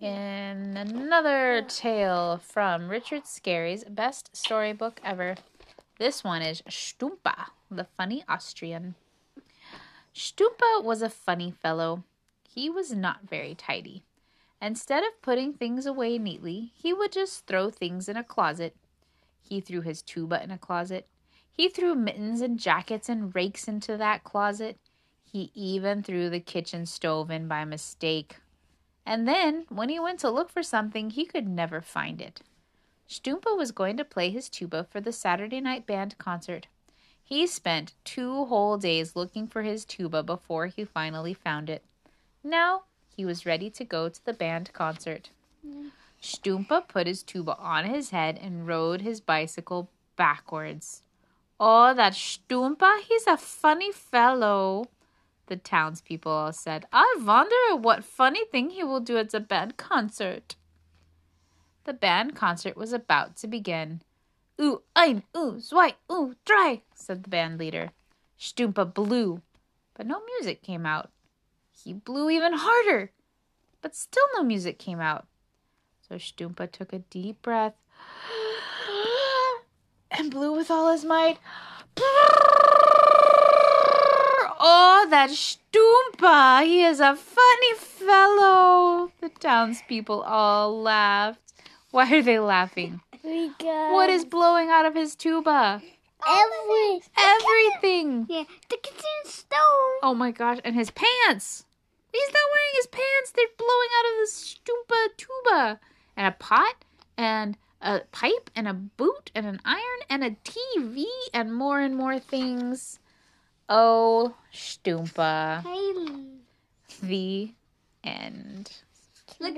in another tale from Richard Scarry's best storybook ever. This one is Stumpa, the funny Austrian. Stumpa was a funny fellow. He was not very tidy. Instead of putting things away neatly, he would just throw things in a closet. He threw his tuba in a closet. He threw mittens and jackets and rakes into that closet. He even threw the kitchen stove in by mistake. And then, when he went to look for something, he could never find it. Stumpa was going to play his tuba for the Saturday night band concert. He spent two whole days looking for his tuba before he finally found it. Now he was ready to go to the band concert. Stumpa put his tuba on his head and rode his bicycle backwards. Oh, that Stumpa, he's a funny fellow, the townspeople all said. I wonder what funny thing he will do at the band concert. The band concert was about to begin. Ooh, ein, ooh, zwei, ooh, drei, said the band leader. Stumpa blew, but no music came out. He blew even harder, but still no music came out. So Stumpa took a deep breath and blew with all his might. Oh, that Stumpa! He is a funny fellow. The townspeople all laughed. Why are they laughing? Because What is blowing out of his tuba? every Everything. yeah the kitchen stove? Oh my gosh, and his pants. He's not wearing his pants. They're blowing out of the Stumpa tuba. And a pot and a pipe and a boot and an iron and a TV and more and more things. Oh, Stumpa. Hey, The end. look,